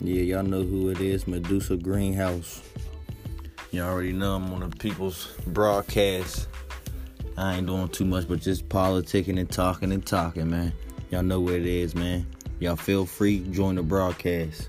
Yeah, y'all know who it is, Medusa Greenhouse. Y'all already know I'm on the people's broadcast. I ain't doing too much but just politicking and talking and talking, man. Y'all know where it is, man. Y'all feel free, join the broadcast.